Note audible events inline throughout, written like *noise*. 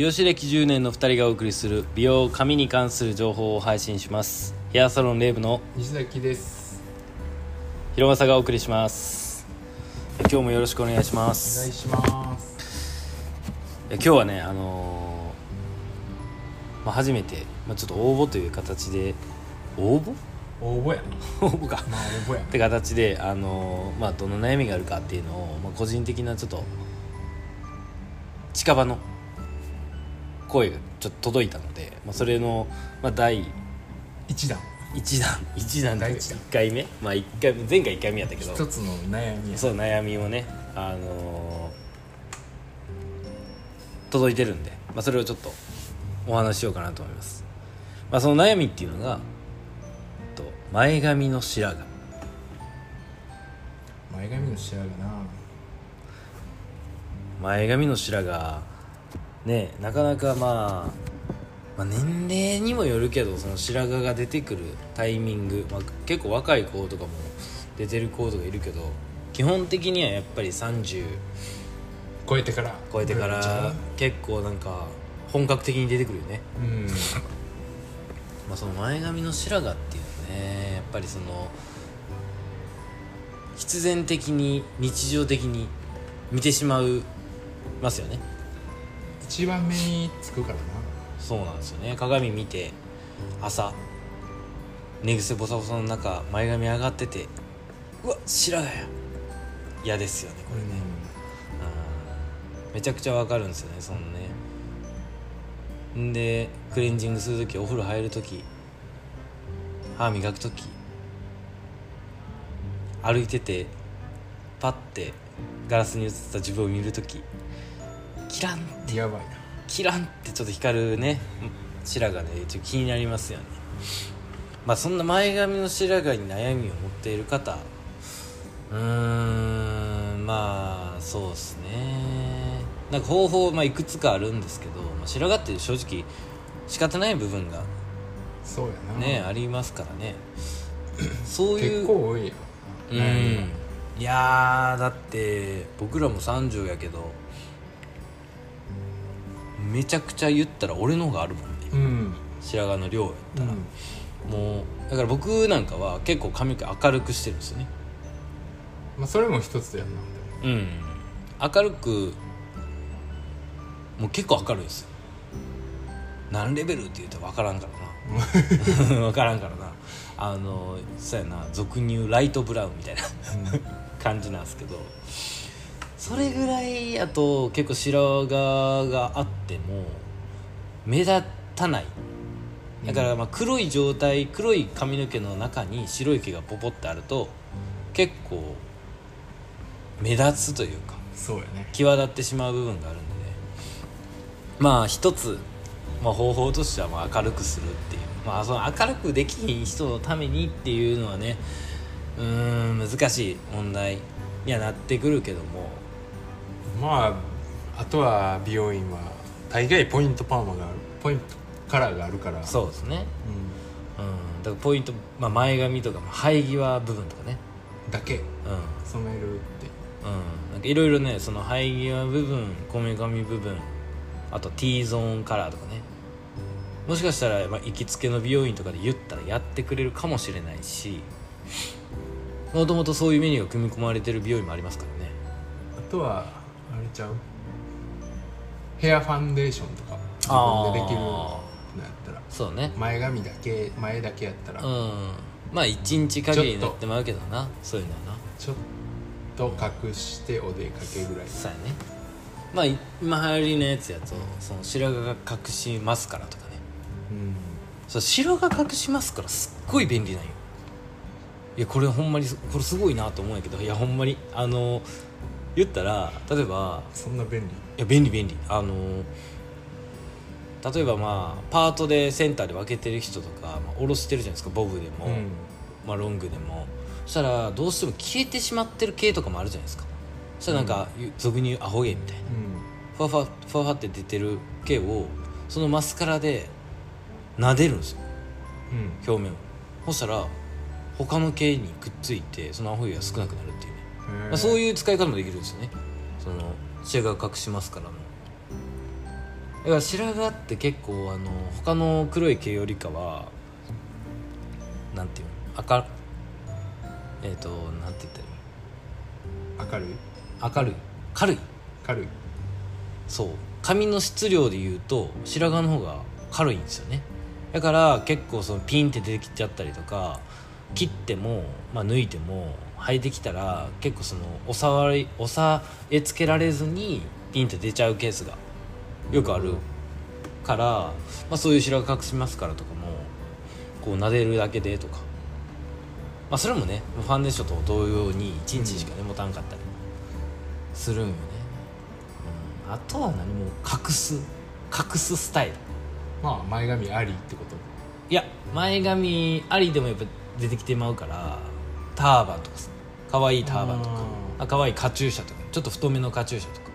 美容師歴10年の2人がお送りする美容髪に関する情報を配信します。ヘアサロンレーブの西崎です。広政がお送りします。今日もよろしくお願いしまお願いすします。今日はねあのーまあ、初めて、まあ、ちょっと応募という形で応募？応募や。な応募か。まあ応募や。って形で、あのーまあ、どの悩みがあるかっていうのを、まあ、個人的なちょっと近場の声がちょっと届いたので、まあ、それの、まあ、第一段1弾。1弾 *laughs* 第一弾。1回目。まあ一回目前回1回目やったけど。一つの悩みや。そう悩みをねあのー届いてるんで、まあ、それをちょっとお話ししようかなと思います、まあ、その悩みっていうのがと前髪の白髪。前髪の白髪な。前髪の白髪ねなかなかまあ、まあ、年齢にもよるけどその白髪が出てくるタイミング、まあ、結構若い子とかも出てる子とかいるけど基本的にはやっぱり30超えてから。超えてから結構なんか本格的に出てくるよね、うん。まあ、その前髪の白髪っていうのはねやっぱりその必然的に日常的に見てしまうますよね一番目につくからな。そうなんですよね。鏡見て朝寝癖ボサボサの中前髪上がっててうわ白髪や。嫌ですよねこれね、うん。めちゃくちゃわかるんですよねそのね。んでクレンジングする時お風呂入る時歯磨く時歩いててパッてガラスに映った自分を見る時キランうんやばいな。キランってちょっと光るね白髪ねちょっと気になりますよね。まあそんな前髪の白髪に悩みを持っている方。うーんまあそうですね。なんか方法、まあ、いくつかあるんですけど、まあ、白髪って正直仕方ない部分がそうやな。ねありますからね。*clears throat* そういう結構多いようん。いやーだって僕らも30やけどめちゃくちゃ言ったら俺の方があるもんねうん。白髪の量やっうたら、ん。もうだから僕なんかは結構髪の毛明るくしてるんですよね。まあそれも一つやなうん。明るくもう結構明るいですよ。何レベルって言うと分からんからな。*laughs* 分からんからな。あのそうやな俗に言うライトブラウンみたいな *laughs* 感じなんですけどそれぐらいやと結構白髪があっても目立たない。だからまあ黒い状態黒い髪の毛の中に白い毛がポポってあると結構目立つというかそうやね。際立ってしまう部分があるんでね。まあ一つ、まあ、方法としてはまあ明るくするっていう。まあその明るくできひん人のためにっていうのはねうーん難しい問題にはなってくるけどもまああとは美容院は大概ポイントパーマがあるポイントカラーがあるから。そうですね。ううん。だからポイント、まあ、前髪とか、まあ、生え際部分とかね。んだけ。うん。染めるって。うん。なんかいろいろねその生え際部分こめかみ部分あと T ゾーンカラーとかね。もしかしたら、まあ、行きつけの美容院とかで言ったらやってくれるかもしれないしもともとそういうメニューが組み込まれてる美容院もありますからね。あとはちゃう？ヘアファンデーションとか自分でできるのやったら。そうね。前髪だけ前だけやったら、うん。まあ一日限りになってまうけどな。そういうのはな。ちょっと隠してお出かけぐらい。そうやね。まあい今流行りのやつやとその白髪が隠しますからとかね。うん。そう白髪隠しますからすっごい便利なんよ。いやこれほんまにこれすごいなと思うんやけど。いやほんまにあの言ったら例えばそんな便利？いや便利便利。あの例えばまあパートでセンターで分けてる人とか、まあ、下ろしてるじゃないですか。ボブでも、うん。まあ、ロングでも。そしたらどうしても消えてしまってる系とかもあるじゃないですか。そしたらなんか、俗に言うアホ毛みたいな。ふわふわふわふわって出てる毛をそのマスカラで撫でるんですよ。うん。表面を。そしたら他の毛にくっついてそのアホ毛が少なくなるっていうね、うんまあ、そういう使い方もできるんですよね。その白髪隠しますからのだから白髪って結構あの他の黒い毛よりかはなんていうの？赤えっ、となんて言ったらいい明るい？明るい。軽い。軽い。そう。髪の質量で言うと白髪の方が軽いんですよね。だから結構そのピンって出てきちゃったりとか切っても、まあ、抜いても生えてきたら結構その押さわり押さえつけられずにピンって出ちゃうケースがよくあるから、まあ、そういう白髪隠しますからとかもこう撫でるだけでとか、まあ、それもねファンデーションと同様に1日しかね持たんかったりするんよね、うん、あとは何も隠す隠すスタイル。まあ前髪ありってこと？いや前髪ありでもやっぱ出てきてまうからターバンとかさ可愛いターバンとかあ可愛いカチューシャとかちょっと太めのカチューシャとか。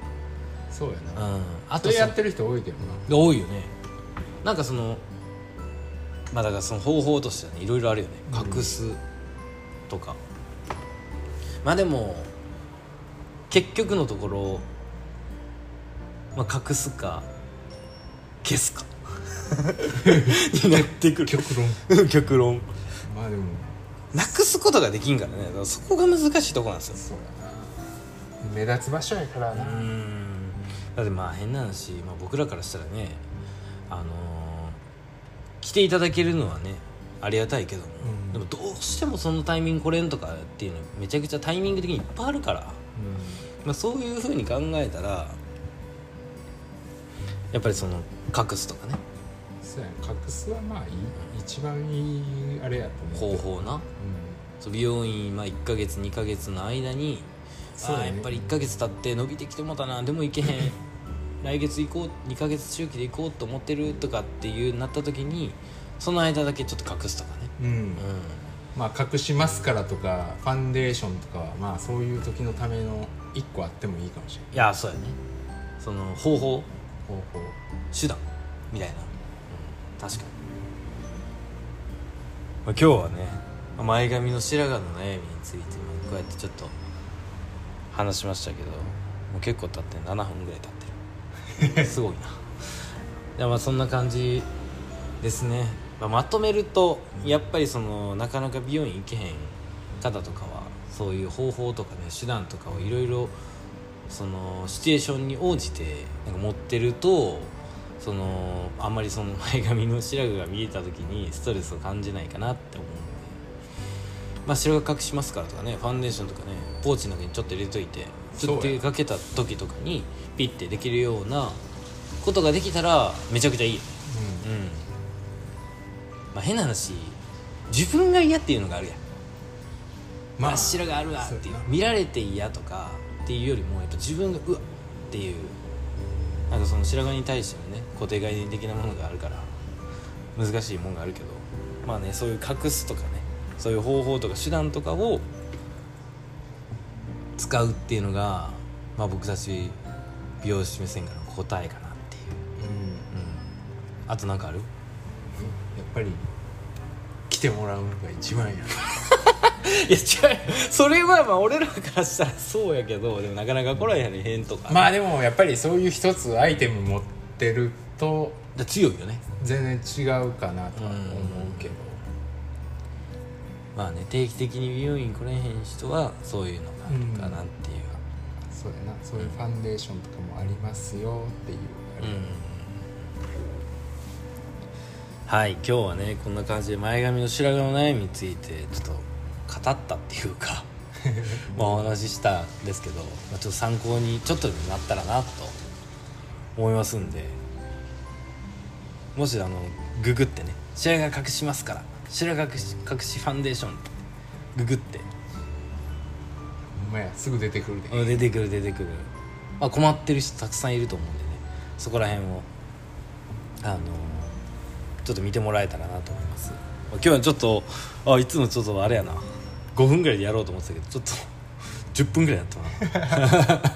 そうやな、うん。あそとそれやってる人多いけどな。多いよね。なんかそのまあだからその方法としてはねいろいろあるよね。うん。隠すとか、まあでも結局のところ、まあ、隠すか消すか。*laughs* になってくる。極論。*laughs* 極論まあでも。なくすことができんからね。だからそこが難しいとこなんですよ。そうやな。目立つ場所やからうな、ん。だってまあ変な話、まあ、僕らからしたらねあのー来ていただけるのはねありがたいけども、うん。でもどうしてもそのタイミング来れんとかっていうのめちゃくちゃタイミング的にいっぱいあるから、まあ、そういうふうに考えたらやっぱりその隠すとかねそうやな隠すはまあいい一番いいあれやと思う。方法な。うん。美容院、まあ、1ヶ月2ヶ月の間にそうだね。やっぱり1ヶ月経って伸びてきてもたなでも行けへん。*laughs* 来月行こう2ヶ月周期で行こうと思ってるとかっていうなった時にその間だけちょっと隠すとかね。うん。うん。まあ隠しマスカラとかファンデーションとかはまあそういう時のための一個あってもいいかもしれないいやそうやね。その方法方法。手段みたいな、うん、確かに、まあ、今日はねまあ前髪の白髪の悩みについてまあこうやってちょっと話しましたけどもう結構経って7分ぐらい経ってる。*laughs* すごいな。でまあそんな感じですね、まあ、まとめるとやっぱりそのなかなか美容院行けへん方とかはそういう方法とかね手段とかをいろいろそのシチュエーションに応じてなんか持ってるとそのあんまりその *laughs* 前髪の白髪が見えた時にストレスを感じないかなって思うんで、まあ、白髪隠しますからとかねファンデーションとかねポーチの中にちょっと入れといてちょっと出かけた時とかにピッてできるようなことができたらめちゃくちゃいいよね。うん。まあ変な話自分が嫌っていうのがあるやん。まあ真っ白があるわっていう。見られて嫌とかっていうよりもやっぱ自分がうわっっていうなんかその白髪に対してのね固定概念的なものがあるから難しいもんがあるけどまあねそういう隠すとかねそういう方法とか手段とかを使うっていうのが、まあ、僕たち美容師目線からの答えかなっていう、うん。うん、あとなんかある？やっぱり来てもらうのが一番やいや違う。それはまあ俺らからしたらそうやけどでもなかなか来られへんとか。まあでもやっぱりそういう一つアイテム持ってるとだ強いよね。全然違うかなとは思うけど。まあね定期的に美容院来れへん人はそういうのがあるかなっていう、そうやな。そういうファンデーションとかもありますよっていうあれ。うん。はい今日はねこんな感じで前髪の白髪の悩みについてちょっと語ったっていうか *laughs* まあお話ししたんですけど、まあ、ちょっと参考にちょっとでもなったらなと思いますんでもしあのググってね白髪隠しますから白髪隠し隠しファンデーションググって。ほんまやすぐ出てくるで。うん出てくる出てくる、まあ、困ってる人たくさんいると思うんでねそこら辺をあのちょっと見てもらえたらなと思います。今日はちょっとあいつもちょっとあれやな5分ぐらいでやろうと思ってたけどちょっと *laughs* 10分ぐらいやったな。*laughs*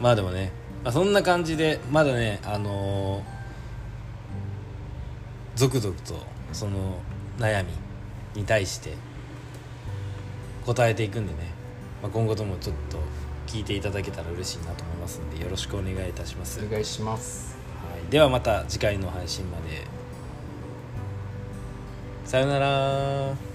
まあでもね、まあ、そんな感じでまだねあの続々とその悩みに対して答えていくんでね、まあ、今後ともちょっと聞いていただけたら嬉しいなと思いますんでよろしくお願いいたします、お願いします。はい、ではまた次回の配信まで。さよなら